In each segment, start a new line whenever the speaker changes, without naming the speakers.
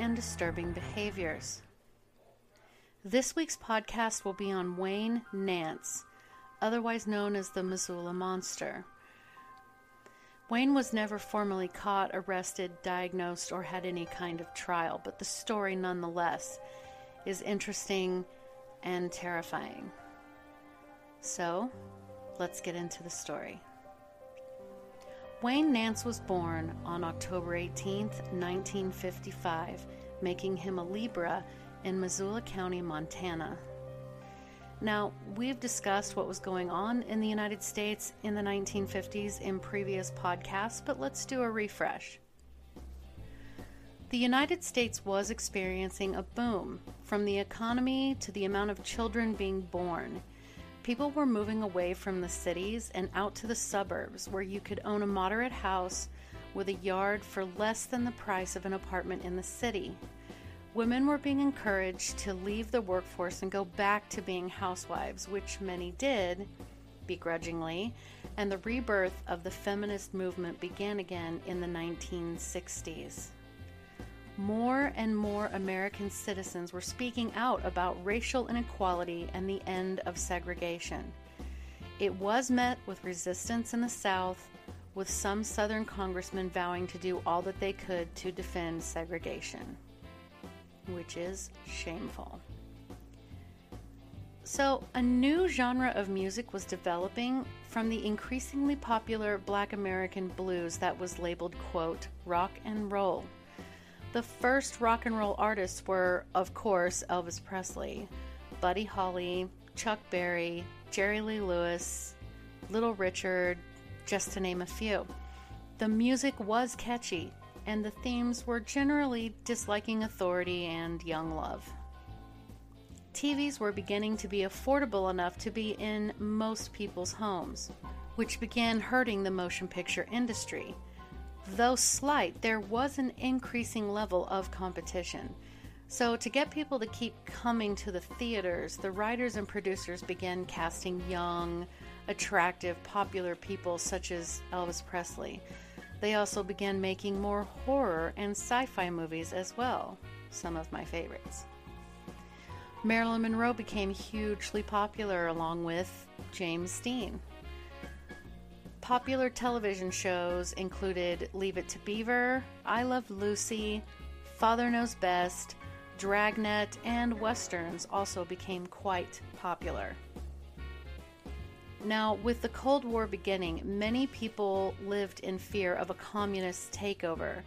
and disturbing behaviors. This week's podcast will be on Wayne Nance, otherwise known as the Missoula Monster. Wayne was never formally caught, arrested, diagnosed, or had any kind of trial, but the story nonetheless is interesting and terrifying. So, let's get into the story. Wayne Nance was born on October 18, 1955, making him a Libra in Missoula County, Montana. Now, we've discussed what was going on in the United States in the 1950s in previous podcasts, but let's do a refresh. The United States was experiencing a boom, from the economy to the amount of children being born. People were moving away from the cities and out to the suburbs where you could own a moderate house with a yard for less than the price of an apartment in the city. Women were being encouraged to leave the workforce and go back to being housewives, which many did, begrudgingly, and the rebirth of the feminist movement began again in the 1960s more and more American citizens were speaking out about racial inequality and the end of segregation. It was met with resistance in the South, with some Southern congressmen vowing to do all that they could to defend segregation, which is shameful. So, a new genre of music was developing from the increasingly popular black American blues that was labeled, quote, rock and roll. The first rock and roll artists were, of course, Elvis Presley, Buddy Holly, Chuck Berry, Jerry Lee Lewis, Little Richard, just to name a few. The music was catchy, and the themes were generally disliking authority and young love. TVs were beginning to be affordable enough to be in most people's homes, which began hurting the motion picture industry. Though slight, there was an increasing level of competition. So, to get people to keep coming to the theaters, the writers and producers began casting young, attractive, popular people such as Elvis Presley. They also began making more horror and sci fi movies as well, some of my favorites. Marilyn Monroe became hugely popular along with James Dean. Popular television shows included Leave It to Beaver, I Love Lucy, Father Knows Best, Dragnet, and Westerns also became quite popular. Now, with the Cold War beginning, many people lived in fear of a communist takeover.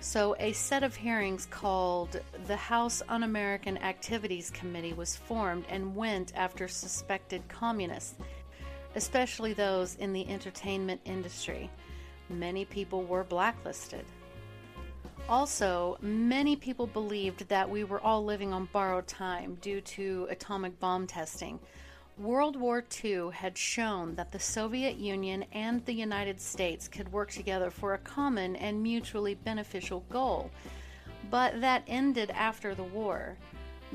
So, a set of hearings called the House Un American Activities Committee was formed and went after suspected communists especially those in the entertainment industry. Many people were blacklisted. Also, many people believed that we were all living on borrowed time due to atomic bomb testing. World War II had shown that the Soviet Union and the United States could work together for a common and mutually beneficial goal, but that ended after the war.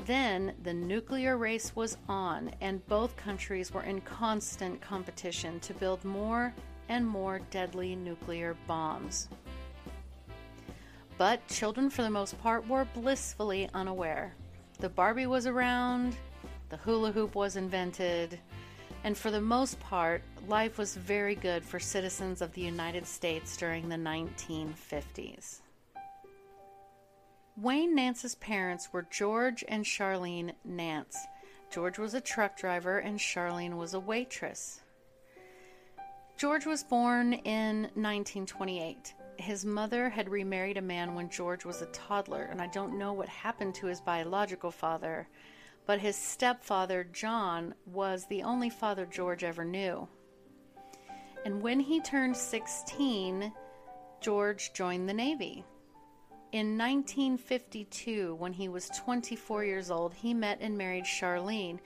Then the nuclear race was on, and both countries were in constant competition to build more and more deadly nuclear bombs. But children, for the most part, were blissfully unaware. The Barbie was around, the hula hoop was invented, and for the most part, life was very good for citizens of the United States during the 1950s. Wayne Nance's parents were George and Charlene Nance. George was a truck driver and Charlene was a waitress. George was born in 1928. His mother had remarried a man when George was a toddler, and I don't know what happened to his biological father, but his stepfather, John, was the only father George ever knew. And when he turned 16, George joined the Navy. In 1952, when he was 24 years old, he met and married Charlene,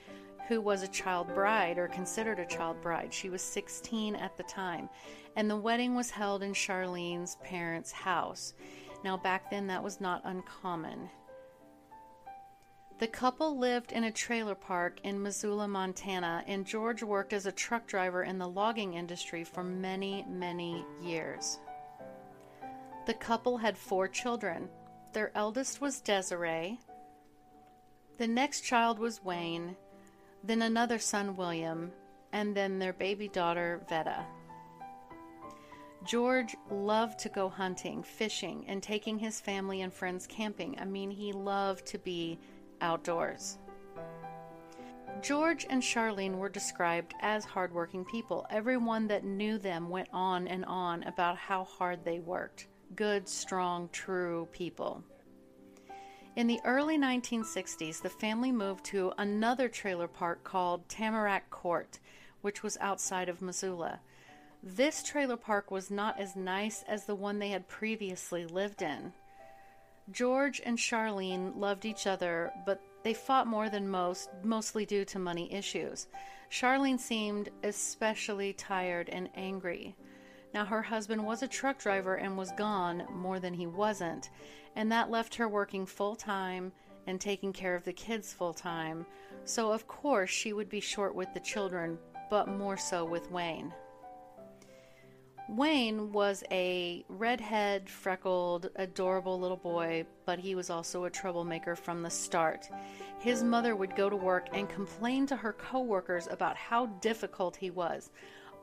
who was a child bride or considered a child bride. She was 16 at the time, and the wedding was held in Charlene's parents' house. Now, back then, that was not uncommon. The couple lived in a trailer park in Missoula, Montana, and George worked as a truck driver in the logging industry for many, many years. The couple had four children. Their eldest was Desiree. The next child was Wayne, then another son, William, and then their baby daughter, Vetta. George loved to go hunting, fishing, and taking his family and friends camping. I mean, he loved to be outdoors. George and Charlene were described as hardworking people. Everyone that knew them went on and on about how hard they worked. Good, strong, true people. In the early 1960s, the family moved to another trailer park called Tamarack Court, which was outside of Missoula. This trailer park was not as nice as the one they had previously lived in. George and Charlene loved each other, but they fought more than most, mostly due to money issues. Charlene seemed especially tired and angry. Now, her husband was a truck driver and was gone more than he wasn't, and that left her working full time and taking care of the kids full time. So, of course, she would be short with the children, but more so with Wayne. Wayne was a redhead, freckled, adorable little boy, but he was also a troublemaker from the start. His mother would go to work and complain to her coworkers about how difficult he was,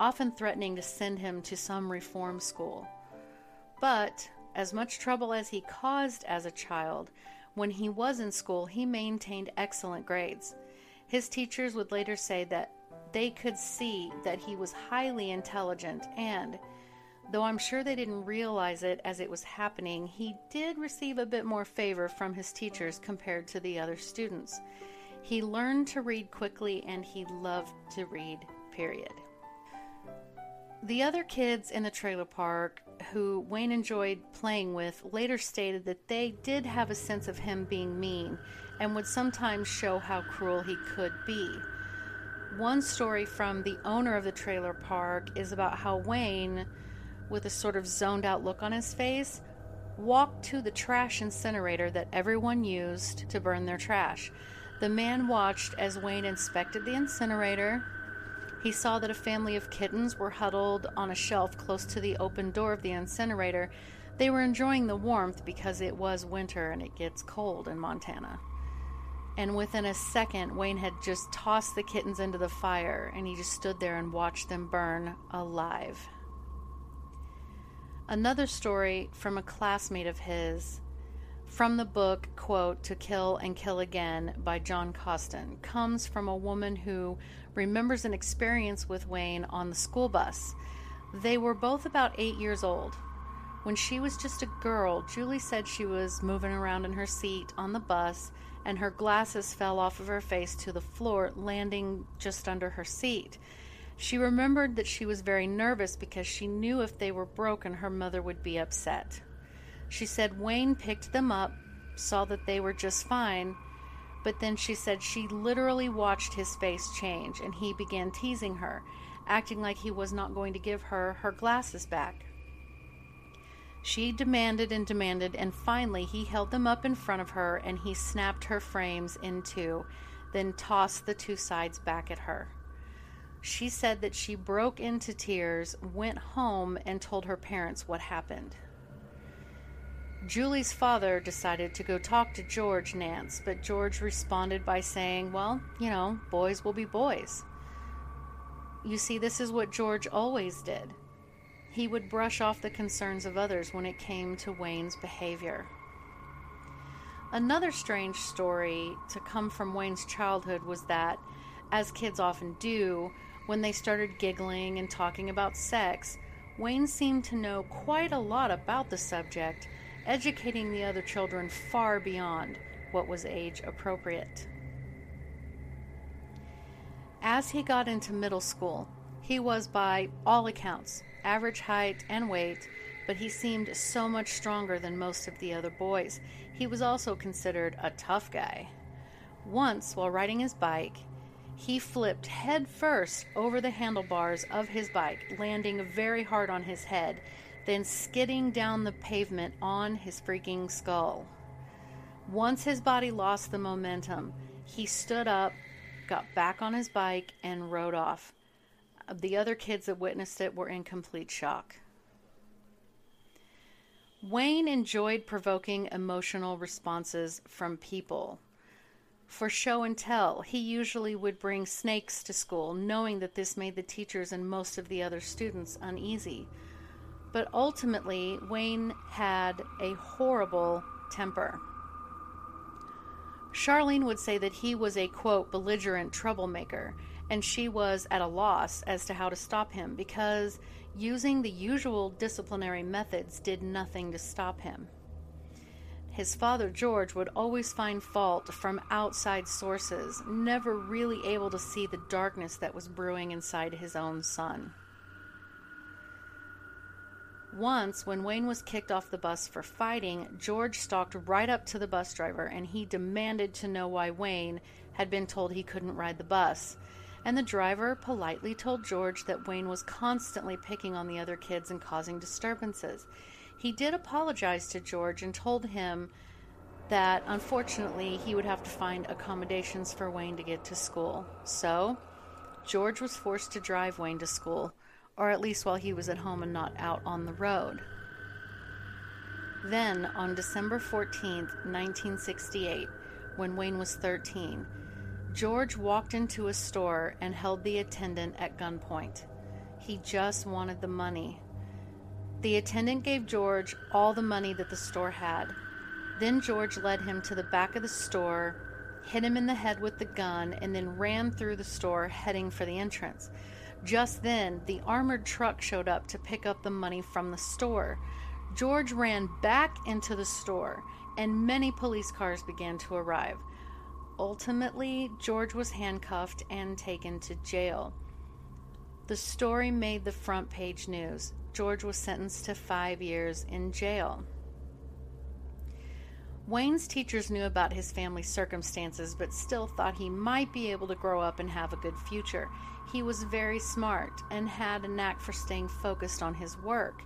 often threatening to send him to some reform school. But, as much trouble as he caused as a child, when he was in school, he maintained excellent grades. His teachers would later say that they could see that he was highly intelligent and Though I'm sure they didn't realize it as it was happening, he did receive a bit more favor from his teachers compared to the other students. He learned to read quickly and he loved to read, period. The other kids in the trailer park who Wayne enjoyed playing with later stated that they did have a sense of him being mean and would sometimes show how cruel he could be. One story from the owner of the trailer park is about how Wayne with a sort of zoned out look on his face, walked to the trash incinerator that everyone used to burn their trash. The man watched as Wayne inspected the incinerator. He saw that a family of kittens were huddled on a shelf close to the open door of the incinerator. They were enjoying the warmth because it was winter and it gets cold in Montana. And within a second, Wayne had just tossed the kittens into the fire and he just stood there and watched them burn alive. Another story from a classmate of his from the book, quote, To Kill and Kill Again by John Coston, comes from a woman who remembers an experience with Wayne on the school bus. They were both about eight years old. When she was just a girl, Julie said she was moving around in her seat on the bus and her glasses fell off of her face to the floor, landing just under her seat. She remembered that she was very nervous because she knew if they were broken, her mother would be upset. She said Wayne picked them up, saw that they were just fine, but then she said she literally watched his face change and he began teasing her, acting like he was not going to give her her glasses back. She demanded and demanded, and finally he held them up in front of her and he snapped her frames in two, then tossed the two sides back at her. She said that she broke into tears, went home, and told her parents what happened. Julie's father decided to go talk to George Nance, but George responded by saying, Well, you know, boys will be boys. You see, this is what George always did. He would brush off the concerns of others when it came to Wayne's behavior. Another strange story to come from Wayne's childhood was that, as kids often do, when they started giggling and talking about sex, Wayne seemed to know quite a lot about the subject, educating the other children far beyond what was age appropriate. As he got into middle school, he was, by all accounts, average height and weight, but he seemed so much stronger than most of the other boys. He was also considered a tough guy. Once, while riding his bike, he flipped head first over the handlebars of his bike, landing very hard on his head, then skidding down the pavement on his freaking skull. Once his body lost the momentum, he stood up, got back on his bike, and rode off. The other kids that witnessed it were in complete shock. Wayne enjoyed provoking emotional responses from people. For show and tell, he usually would bring snakes to school, knowing that this made the teachers and most of the other students uneasy. But ultimately, Wayne had a horrible temper. Charlene would say that he was a quote belligerent troublemaker, and she was at a loss as to how to stop him because using the usual disciplinary methods did nothing to stop him. His father, George, would always find fault from outside sources, never really able to see the darkness that was brewing inside his own son. Once, when Wayne was kicked off the bus for fighting, George stalked right up to the bus driver and he demanded to know why Wayne had been told he couldn't ride the bus. And the driver politely told George that Wayne was constantly picking on the other kids and causing disturbances. He did apologize to George and told him that unfortunately he would have to find accommodations for Wayne to get to school. So, George was forced to drive Wayne to school, or at least while he was at home and not out on the road. Then, on December 14th, 1968, when Wayne was 13, George walked into a store and held the attendant at gunpoint. He just wanted the money. The attendant gave George all the money that the store had. Then George led him to the back of the store, hit him in the head with the gun, and then ran through the store heading for the entrance. Just then, the armored truck showed up to pick up the money from the store. George ran back into the store, and many police cars began to arrive. Ultimately, George was handcuffed and taken to jail. The story made the front page news. George was sentenced to five years in jail. Wayne's teachers knew about his family's circumstances, but still thought he might be able to grow up and have a good future. He was very smart and had a knack for staying focused on his work.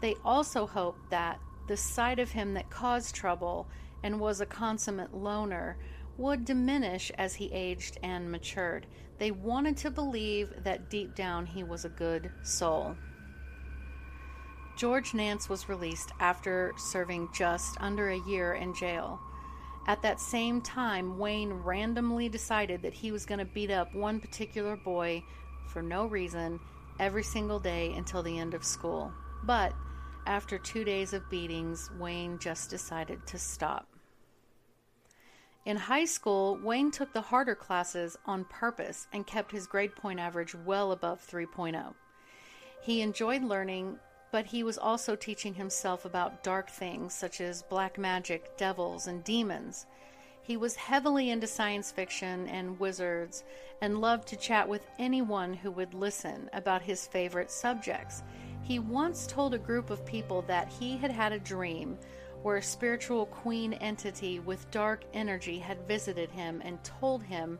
They also hoped that the side of him that caused trouble and was a consummate loner would diminish as he aged and matured. They wanted to believe that deep down he was a good soul. George Nance was released after serving just under a year in jail. At that same time, Wayne randomly decided that he was going to beat up one particular boy for no reason every single day until the end of school. But after two days of beatings, Wayne just decided to stop. In high school, Wayne took the harder classes on purpose and kept his grade point average well above 3.0. He enjoyed learning but he was also teaching himself about dark things such as black magic, devils, and demons. He was heavily into science fiction and wizards and loved to chat with anyone who would listen about his favorite subjects. He once told a group of people that he had had a dream where a spiritual queen entity with dark energy had visited him and told him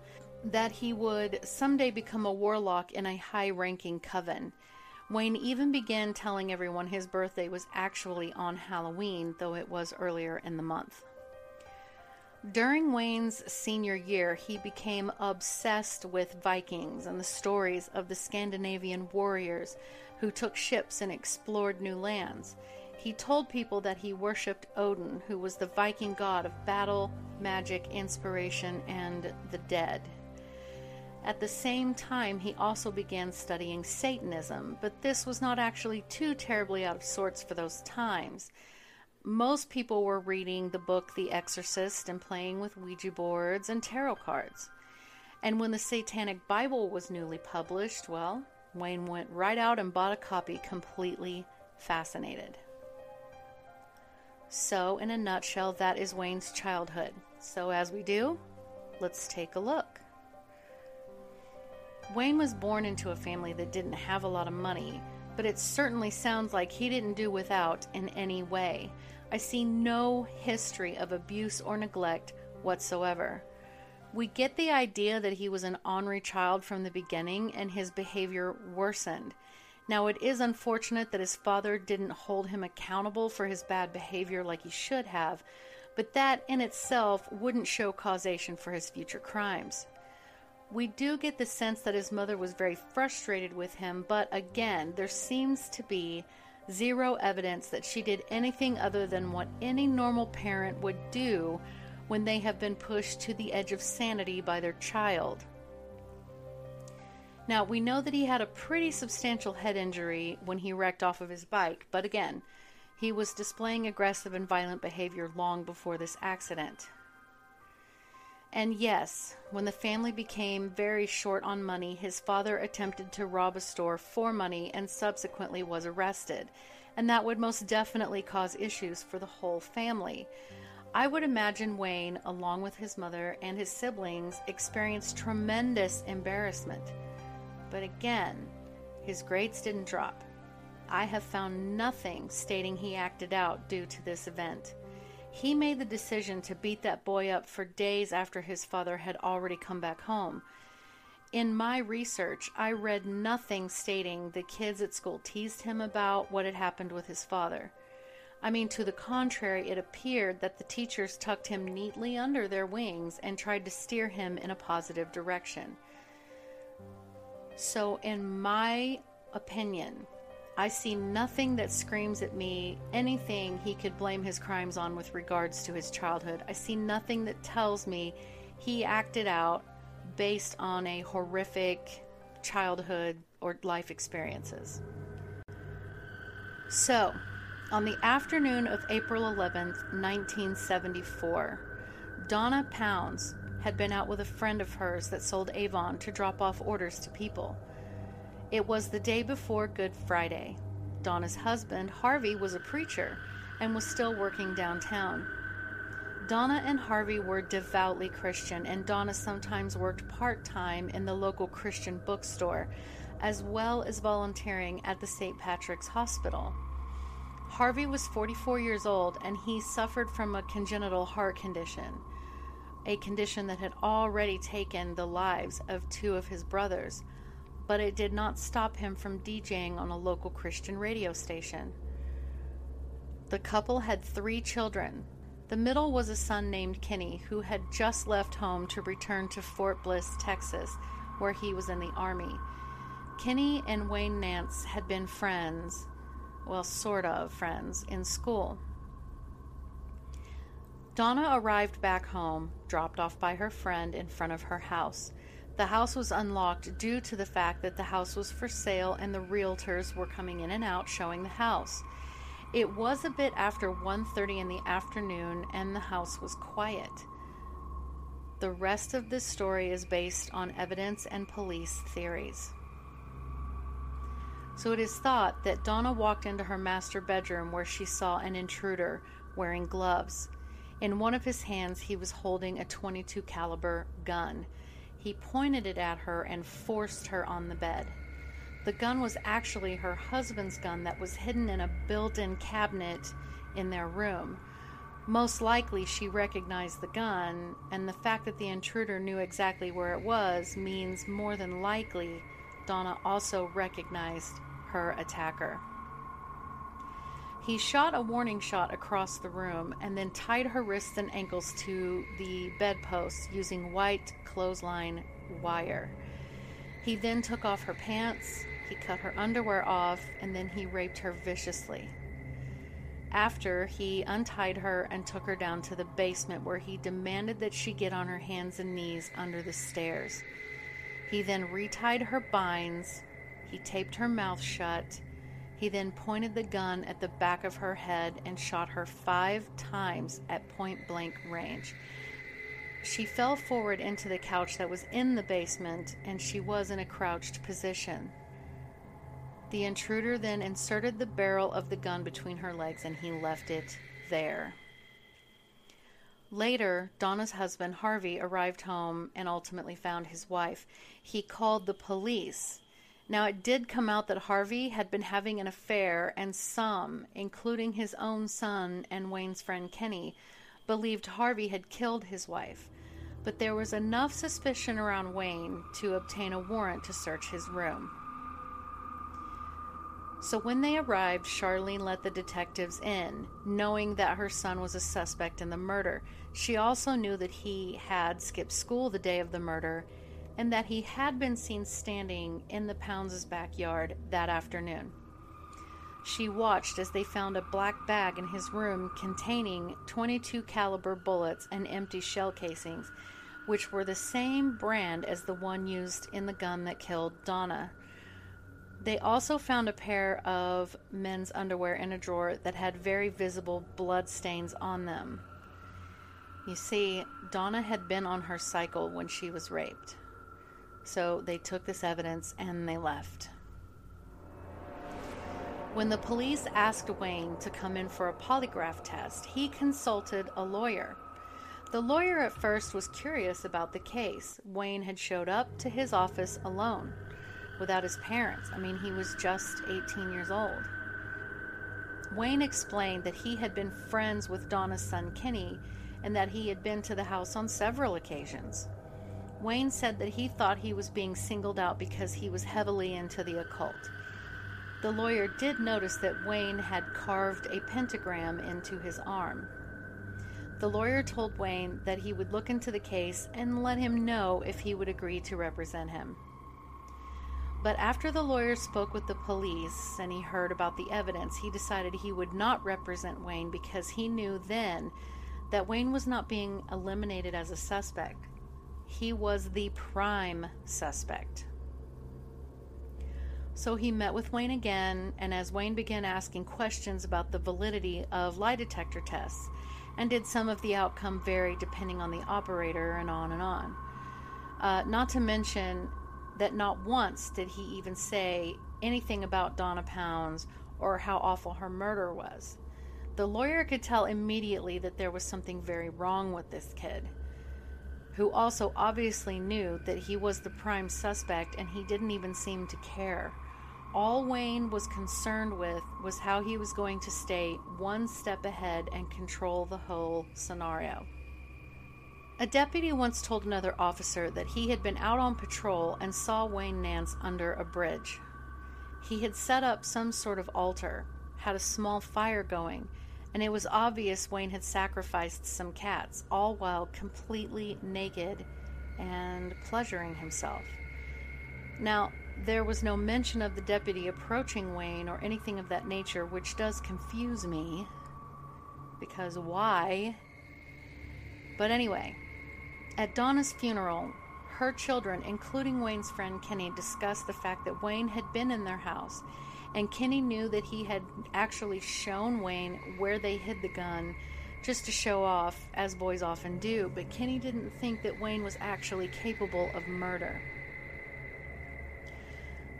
that he would someday become a warlock in a high ranking coven. Wayne even began telling everyone his birthday was actually on Halloween, though it was earlier in the month. During Wayne's senior year, he became obsessed with Vikings and the stories of the Scandinavian warriors who took ships and explored new lands. He told people that he worshipped Odin, who was the Viking god of battle, magic, inspiration, and the dead. At the same time, he also began studying Satanism, but this was not actually too terribly out of sorts for those times. most people were reading the book The Exorcist and playing with Ouija boards and tarot cards. And when the Satanic Bible was newly published, well, Wayne went right out and bought a copy, completely fascinated. So, in a nutshell, that is Wayne's childhood. So, as we do, let's take a look. Wayne was born into a family that didn't have a lot of money, but it certainly sounds like he didn't do without in any way. I see no history of abuse or neglect whatsoever. We get the idea that he was an ornery child from the beginning and his behavior worsened. Now, it is unfortunate that his father didn't hold him accountable for his bad behavior like he should have, but that in itself wouldn't show causation for his future crimes. We do get the sense that his mother was very frustrated with him, but again, there seems to be zero evidence that she did anything other than what any normal parent would do when they have been pushed to the edge of sanity by their child. Now, we know that he had a pretty substantial head injury when he wrecked off of his bike, but again, he was displaying aggressive and violent behavior long before this accident. And yes, when the family became very short on money, his father attempted to rob a store for money and subsequently was arrested. And that would most definitely cause issues for the whole family. I would imagine Wayne, along with his mother and his siblings, experienced tremendous embarrassment. But again, his grades didn't drop. I have found nothing stating he acted out due to this event. He made the decision to beat that boy up for days after his father had already come back home. In my research, I read nothing stating the kids at school teased him about what had happened with his father. I mean, to the contrary, it appeared that the teachers tucked him neatly under their wings and tried to steer him in a positive direction. So, in my opinion, I see nothing that screams at me anything he could blame his crimes on with regards to his childhood. I see nothing that tells me he acted out based on a horrific childhood or life experiences. So, on the afternoon of April 11th, 1974, Donna Pounds had been out with a friend of hers that sold Avon to drop off orders to people. It was the day before Good Friday. Donna's husband, Harvey, was a preacher and was still working downtown. Donna and Harvey were devoutly Christian, and Donna sometimes worked part time in the local Christian bookstore, as well as volunteering at the St. Patrick's Hospital. Harvey was 44 years old and he suffered from a congenital heart condition, a condition that had already taken the lives of two of his brothers, but it did not stop him from DJing on a local Christian radio station. The couple had three children. The middle was a son named Kenny, who had just left home to return to Fort Bliss, Texas, where he was in the Army. Kenny and Wayne Nance had been friends well, sort of friends, in school. Donna arrived back home, dropped off by her friend in front of her house. The house was unlocked due to the fact that the house was for sale and the realtors were coming in and out showing the house. It was a bit after 1:30 in the afternoon and the house was quiet. The rest of this story is based on evidence and police theories. So it is thought that Donna walked into her master bedroom where she saw an intruder wearing gloves. In one of his hands he was holding a 22 caliber gun. He pointed it at her and forced her on the bed. The gun was actually her husband's gun that was hidden in a built-in cabinet in their room. Most likely she recognized the gun, and the fact that the intruder knew exactly where it was means more than likely Donna also recognized her attacker. He shot a warning shot across the room and then tied her wrists and ankles to the bedpost using white clothesline wire. He then took off her pants, he cut her underwear off, and then he raped her viciously. After, he untied her and took her down to the basement where he demanded that she get on her hands and knees under the stairs. He then retied her binds, he taped her mouth shut, he He then pointed the gun at the back of her head and shot her five times at point blank range. She fell forward into the couch that was in the basement and she was in a crouched position. The intruder then inserted the barrel of the gun between her legs and he left it there. Later, Donna's husband, Harvey, arrived home and ultimately found his wife. He called the police. Now, it did come out that Harvey had been having an affair, and some, including his own son and Wayne's friend Kenny, believed Harvey had killed his wife. But there was enough suspicion around Wayne to obtain a warrant to search his room. So when they arrived, Charlene let the detectives in, knowing that her son was a suspect in the murder. She also knew that he had skipped school the day of the murder and that he had been seen standing in the Pounds' backyard that afternoon. She watched as they found a black bag in his room containing 22 caliber bullets and empty shell casings, which were the same brand as the one used in the gun that killed Donna. They also found a pair of men's underwear in a drawer that had very visible blood stains on them. You see, Donna had been on her cycle when she was raped. So they took this evidence and they left. When the police asked Wayne to come in for a polygraph test, he consulted a lawyer. The lawyer at first was curious about the case. Wayne had showed up to his office alone without his parents. I mean, he was just 18 years old. Wayne explained that he had been friends with Donna's son Kenny and that he had been to the house on several occasions. Wayne said that he thought he was being singled out because he was heavily into the occult. The lawyer did notice that Wayne had carved a pentagram into his arm. The lawyer told Wayne that he would look into the case and let him know if he would agree to represent him. But after the lawyer spoke with the police and he heard about the evidence, he decided he would not represent Wayne because he knew then that Wayne was not being eliminated as a suspect. He was the prime suspect. So he met with Wayne again, and as Wayne began asking questions about the validity of lie detector tests, and did some of the outcome vary depending on the operator, and on and on. Uh, not to mention that not once did he even say anything about Donna Pounds or how awful her murder was. The lawyer could tell immediately that there was something very wrong with this kid, who also obviously knew that he was the prime suspect and he didn't even seem to care. All Wayne was concerned with was how he was going to stay one step ahead and control the whole scenario. A deputy once told another officer that he had been out on patrol and saw Wayne Nance under a bridge. He had set up some sort of altar, had a small fire going, and it was obvious Wayne had sacrificed some cats, all while completely naked and pleasuring himself. Now, there was no mention of the deputy approaching Wayne or anything of that nature, which does confuse me. Because why? But anyway, at Donna's funeral, her children, including Wayne's friend Kenny, discussed the fact that Wayne had been in their house, and Kenny knew that he had actually shown Wayne where they hid the gun just to show off, as boys often do, but Kenny didn't think that Wayne was actually capable of murder.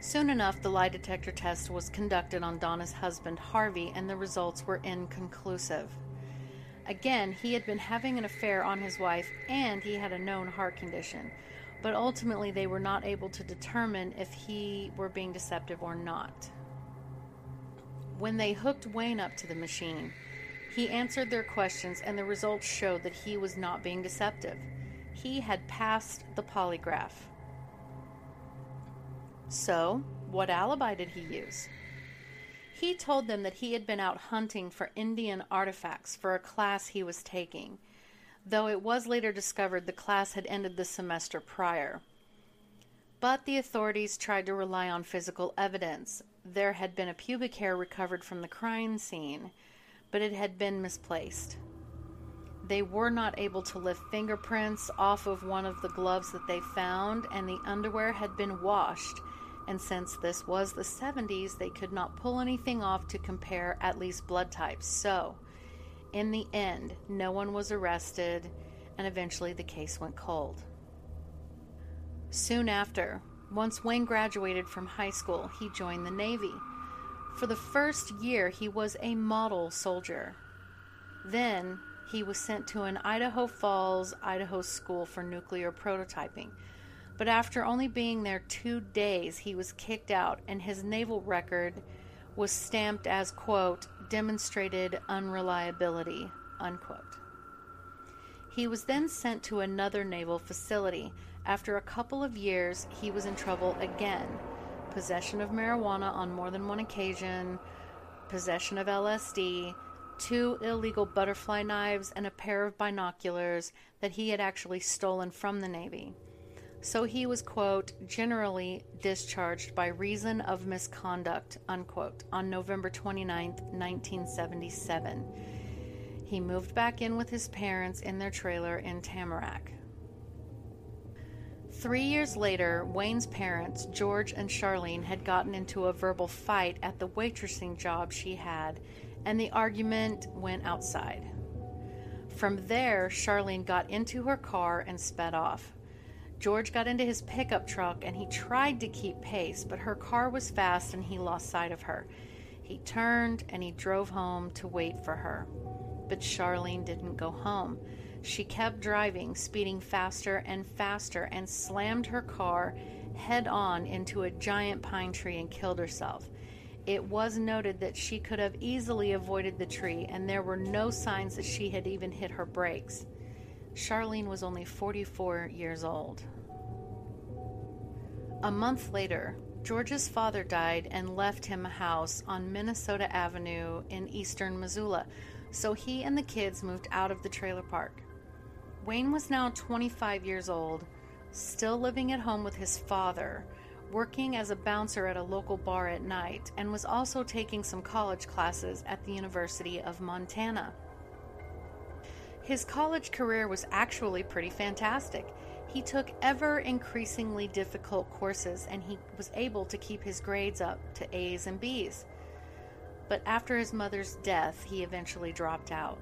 Soon enough, the lie detector test was conducted on Donna's husband, Harvey, and the results were inconclusive. Again, he had been having an affair on his wife and he had a known heart condition, but ultimately they were not able to determine if he were being deceptive or not. When they hooked Wayne up to the machine, he answered their questions and the results showed that he was not being deceptive. He had passed the polygraph. So, what alibi did he use? He told them that he had been out hunting for Indian artifacts for a class he was taking, though it was later discovered the class had ended the semester prior. But the authorities tried to rely on physical evidence. There had been a pubic hair recovered from the crime scene, but it had been misplaced. They were not able to lift fingerprints off of one of the gloves that they found, and the underwear had been washed And since this was the 70s, they could not pull anything off to compare at least blood types. So, in the end, no one was arrested, and eventually the case went cold. Soon after, once Wayne graduated from high school, he joined the Navy. For the first year, he was a model soldier. Then, he was sent to an Idaho Falls, Idaho school for nuclear prototyping. But after only being there two days, he was kicked out, and his naval record was stamped as, quote, demonstrated unreliability, unquote. He was then sent to another naval facility. After a couple of years, he was in trouble again possession of marijuana on more than one occasion, possession of LSD, two illegal butterfly knives, and a pair of binoculars that he had actually stolen from the Navy. So he was, quote, generally discharged by reason of misconduct, unquote, on November 29, 1977. He moved back in with his parents in their trailer in Tamarack. Three years later, Wayne's parents, George and Charlene, had gotten into a verbal fight at the waitressing job she had and the argument went outside. From there, Charlene got into her car and sped off. George got into his pickup truck and he tried to keep pace, but her car was fast and he lost sight of her. He turned and he drove home to wait for her. But Charlene didn't go home. She kept driving, speeding faster and faster, and slammed her car head on into a giant pine tree and killed herself. It was noted that she could have easily avoided the tree, and there were no signs that she had even hit her brakes. Charlene was only 44 years old. A month later, George's father died and left him a house on Minnesota Avenue in eastern Missoula, so he and the kids moved out of the trailer park. Wayne was now 25 years old, still living at home with his father, working as a bouncer at a local bar at night, and was also taking some college classes at the University of Montana. His college career was actually pretty fantastic. He took ever increasingly difficult courses and he was able to keep his grades up to A's and B's. But after his mother's death, he eventually dropped out.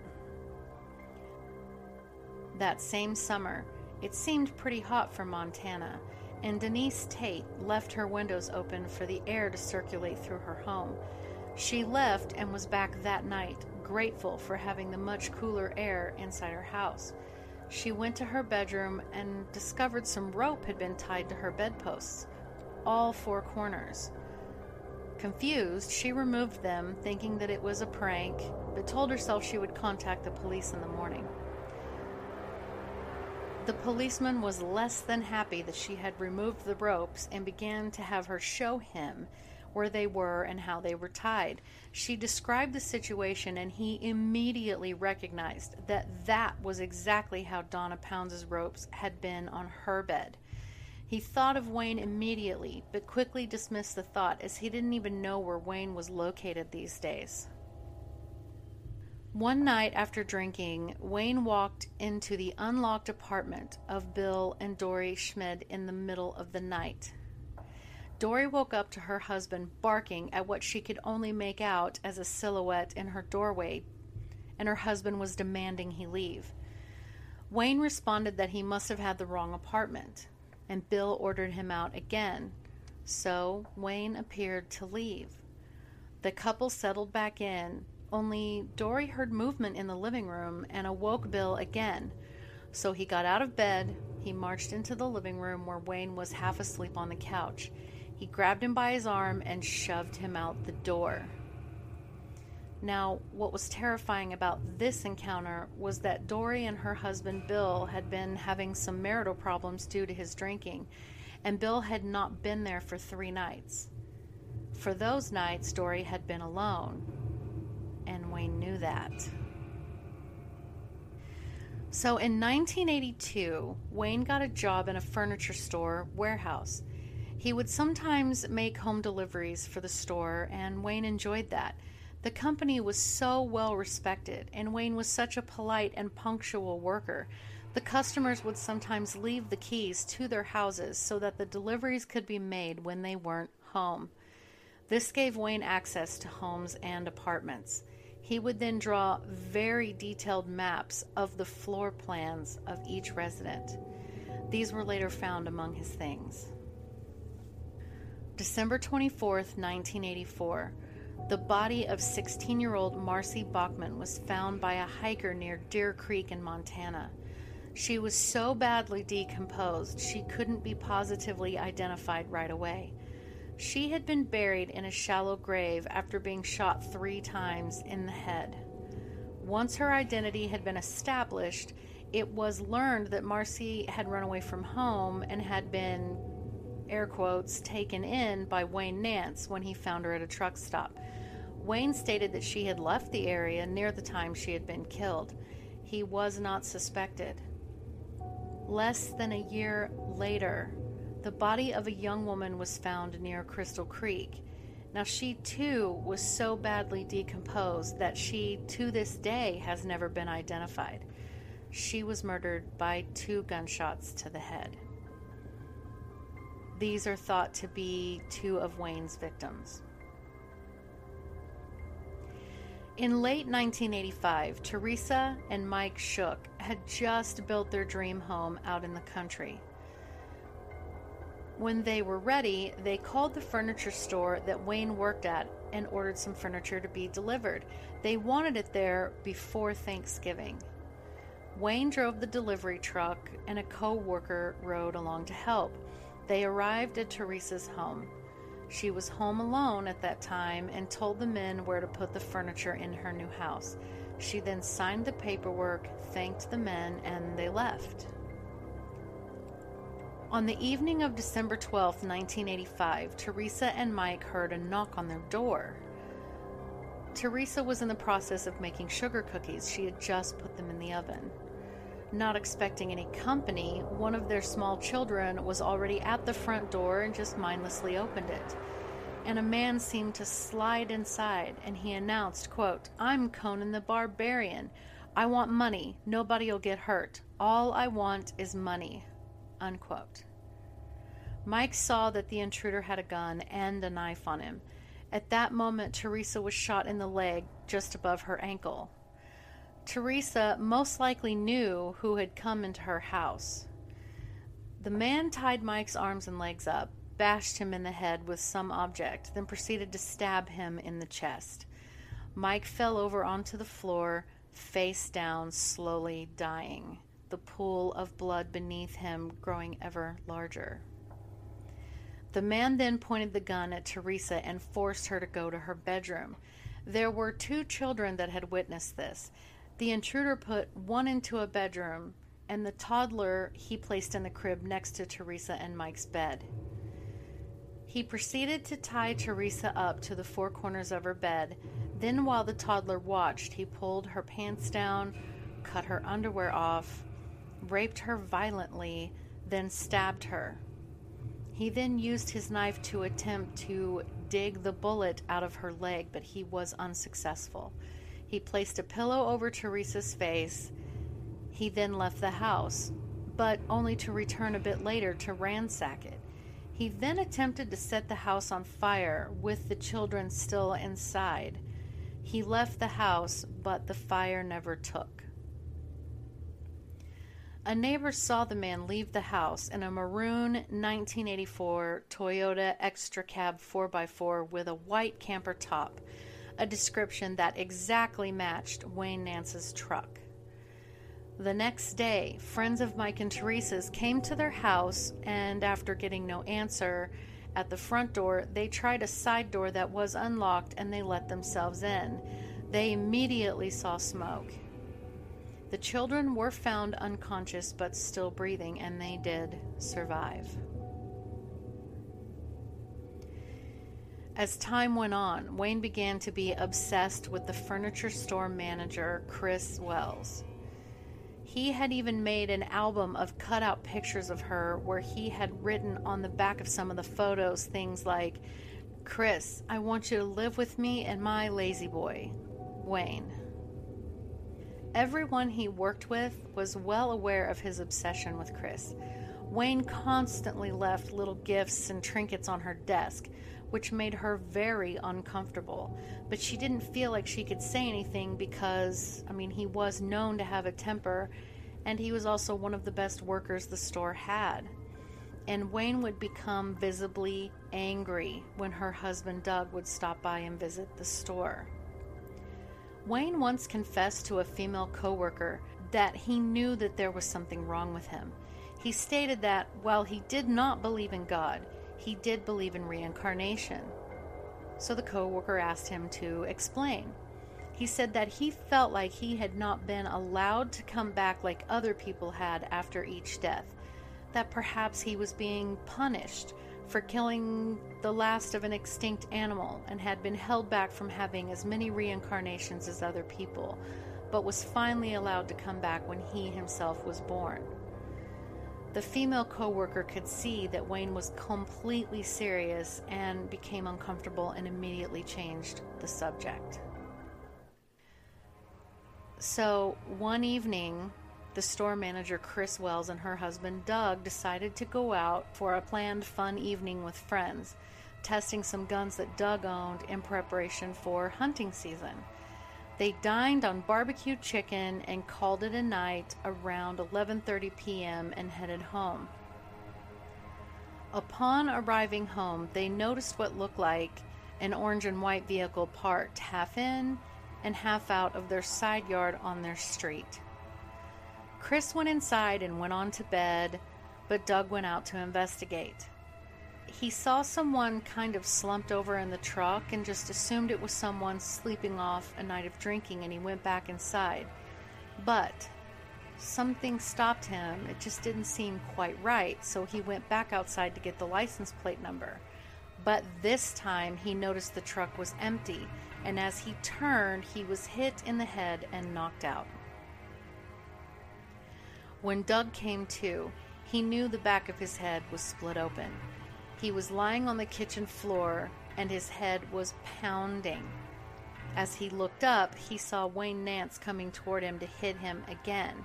That same summer, it seemed pretty hot for Montana, and Denise Tate left her windows open for the air to circulate through her home. She left and was back that night, grateful for having the much cooler air inside her house. She went to her bedroom and discovered some rope had been tied to her bedposts, all four corners. Confused, she removed them, thinking that it was a prank, but told herself she would contact the police in the morning. The policeman was less than happy that she had removed the ropes and began to have her show him where they were and how they were tied. She described the situation and he immediately recognized that that was exactly how Donna Pounds' ropes had been on her bed. He thought of Wayne immediately, but quickly dismissed the thought as he didn't even know where Wayne was located these days. One night after drinking, Wayne walked into the unlocked apartment of Bill and Dory Schmid in the middle of the night. Dory woke up to her husband barking at what she could only make out as a silhouette in her doorway, and her husband was demanding he leave. Wayne responded that he must have had the wrong apartment, and Bill ordered him out again. So Wayne appeared to leave. The couple settled back in, only Dory heard movement in the living room and awoke Bill again. So he got out of bed. He marched into the living room where Wayne was half asleep on the couch. He grabbed him by his arm and shoved him out the door. Now, what was terrifying about this encounter was that Dory and her husband Bill had been having some marital problems due to his drinking, and Bill had not been there for three nights. For those nights, Dory had been alone, Wayne knew that. So in 1982, Wayne got a job in a furniture store warehouse. He would sometimes make home deliveries for the store, and Wayne enjoyed that. The company was so well respected, and Wayne was such a polite and punctual worker The customers would sometimes leave the keys to their houses so that the deliveries could be made when they weren't home. This gave Wayne access to homes and apartments. He would then draw very detailed maps of the floor plans of each resident. These were later found among his things. December 24th, 1984. The body of 16 year old Marcy Bachman was found by a hiker near Deer Creek in Montana. She was so badly decomposed she couldn't be positively identified right away. She had been buried in a shallow grave after being shot three times in the head. Once her identity had been established, it was learned that Marcy had run away from home and had been, air quotes, taken in by Wayne Nance when he found her at a truck stop. Wayne stated that she had left the area near the time she had been killed. He was not suspected. Less than a year later, the body of a young woman was found near Crystal Creek. Now, she too was so badly decomposed that she, to this day, has never been identified. She was murdered by two gunshots to the head. These are thought to be two of Wayne's victims. In late 1985, Teresa and Mike Shook had just built their dream home out in the country. When they were ready, they called the furniture store that Wayne worked at and ordered some furniture to be delivered. They wanted it there before Thanksgiving. Wayne drove the delivery truck and a co worker rode along to help. They arrived at Teresa's home. She was home alone at that time and told the men where to put the furniture in her new house. She then signed the paperwork, thanked the men, and they left. On the evening of December 12, 1985, Teresa and Mike heard a knock on their door. Teresa was in the process of making sugar cookies. She had just put them in the oven. Not expecting any company, one of their small children was already at the front door and just mindlessly opened it. And a man seemed to slide inside and he announced, quote, I'm Conan the Barbarian. I want money. Nobody'll get hurt. All I want is money. Unquote. Mike saw that the intruder had a gun and a knife on him. At that moment, Teresa was shot in the leg just above her ankle. Teresa most likely knew who had come into her house. The man tied Mike's arms and legs up, bashed him in the head with some object, then proceeded to stab him in the chest. Mike fell over onto the floor, face down, slowly dying the pool of blood beneath him growing ever larger. The man then pointed the gun at Teresa and forced her to go to her bedroom. There were two children that had witnessed this. The intruder put one into a bedroom, and the toddler he placed in the crib next to Teresa and Mike's bed. He proceeded to tie Teresa up to the four corners of her bed. Then, while the toddler watched, he pulled her pants down, cut her underwear off, raped her violently, then stabbed her. He then used his knife to attempt to dig the bullet out of her leg, but he was unsuccessful. He placed a pillow over Teresa's face. He then left the house, but only to return a bit later to ransack it. He then attempted to set the house on fire with the children still inside. He left the house, but the fire never took. A neighbor saw the man leave the house in a maroon 1984 Toyota Extra Cab 4x4 with a white camper top, a description that exactly matched Wayne Nance's truck. The next day, friends of Mike and Teresa's came to their house, and after getting no answer at the front door, they tried a side door that was unlocked and they let themselves in. They immediately saw smoke. The children were found unconscious but still breathing, and they did survive. As time went on, Wayne began to be obsessed with the furniture store manager, Chris Wells. He had even made an album of cutout pictures of her where he had written on the back of some of the photos things like, Chris, I want you to live with me and my lazy boy, Wayne. Everyone he worked with was well aware of his obsession with Chris. Wayne constantly left little gifts and trinkets on her desk, which made her very uncomfortable. But she didn't feel like she could say anything because, I mean, he was known to have a temper, and he was also one of the best workers the store had. And Wayne would become visibly angry when her husband Doug would stop by and visit the store. Wayne once confessed to a female coworker that he knew that there was something wrong with him. He stated that while he did not believe in God, he did believe in reincarnation. So the coworker asked him to explain. He said that he felt like he had not been allowed to come back like other people had after each death, that perhaps he was being punished for killing the last of an extinct animal and had been held back from having as many reincarnations as other people, but was finally allowed to come back when he himself was born. The female coworker could see that Wayne was completely serious and became uncomfortable and immediately changed the subject. So, one evening, the store manager Chris Wells and her husband Doug decided to go out for a planned fun evening with friends, testing some guns that Doug owned in preparation for hunting season. They dined on barbecue chicken and called it a night around 11:30 p.m. and headed home. Upon arriving home, they noticed what looked like an orange and white vehicle parked half in and half out of their side yard on their street. Chris went inside and went on to bed, but Doug went out to investigate he saw someone kind of slumped over in the truck and just assumed it was someone sleeping off a night of drinking and he went back inside. But something stopped him. It just didn't seem quite right, so he went back outside to get the license plate number. But this time he noticed the truck was empty, and as he turned, he was hit in the head and knocked out. When Doug came to, he knew the back of his head was split open. He was lying on the kitchen floor and his head was pounding. As he looked up, he saw Wayne Nance coming toward him to hit him again.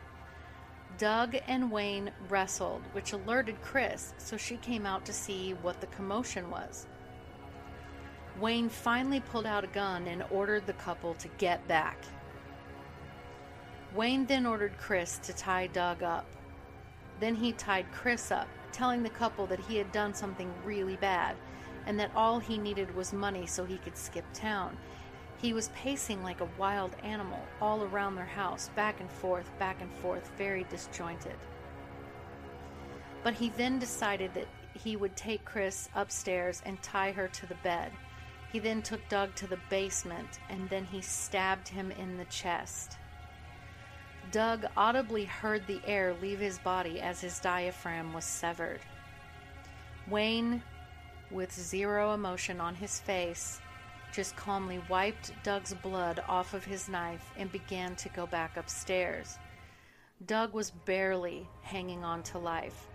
Doug and Wayne wrestled, which alerted Chris, so she came out to see what the commotion was. Wayne finally pulled out a gun and ordered the couple to get back. Wayne then ordered Chris to tie Doug up. Then he tied Chris up telling the couple that he had done something really bad and that all he needed was money so he could skip town. He was pacing like a wild animal all around their house, back and forth, back and forth, very disjointed. But he then decided that he would take Chris upstairs and tie her to the bed. He then took Doug to the basement and then he stabbed him in the chest. Doug audibly heard the air leave his body as his diaphragm was severed. Wayne, with zero emotion on his face, just calmly wiped Doug's blood off of his knife and began to go back upstairs. Doug was barely hanging on to life,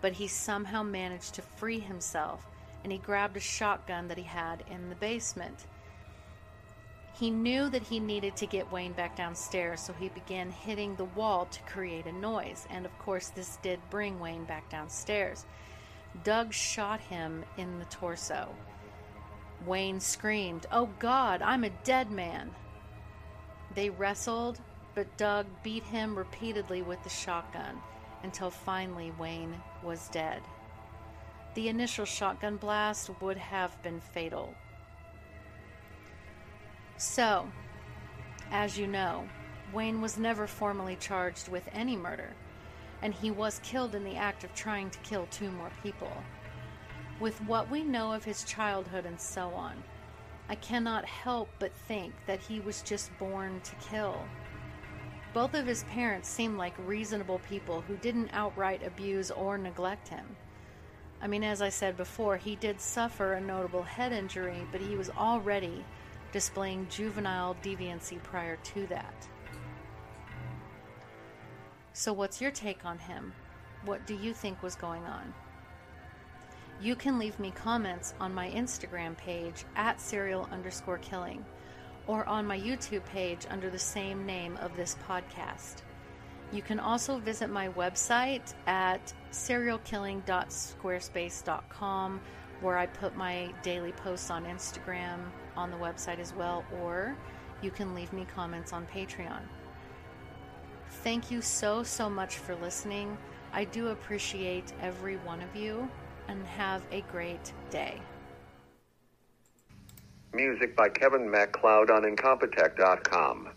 but he somehow managed to free himself and he grabbed a shotgun that he had in the basement. He knew that he needed to get Wayne back downstairs, so he began hitting the wall to create a noise, and of course, this did bring Wayne back downstairs. Doug shot him in the torso. Wayne screamed, Oh God, I'm a dead man! They wrestled, but Doug beat him repeatedly with the shotgun until finally Wayne was dead. The initial shotgun blast would have been fatal, so, as you know, Wayne was never formally charged with any murder, and he was killed in the act of trying to kill two more people. With what we know of his childhood and so on, I cannot help but think that he was just born to kill. Both of his parents seemed like reasonable people who didn't outright abuse or neglect him. I mean, as I said before, he did suffer a notable head injury, but he was already displaying juvenile deviancy prior to that. So, what's your take on him? What do you think was going on? You can leave me comments on my Instagram page at serial underscore killing, or on my YouTube page under the same name of this podcast. You can also visit my website at serialkilling.squarespace.com where I put my daily posts on Instagram on the website as well, or you can leave me comments on Patreon. Thank you so, so much for listening. I do appreciate every one of you, and have a great day.
Music by Kevin MacLeod on Incompetech.com.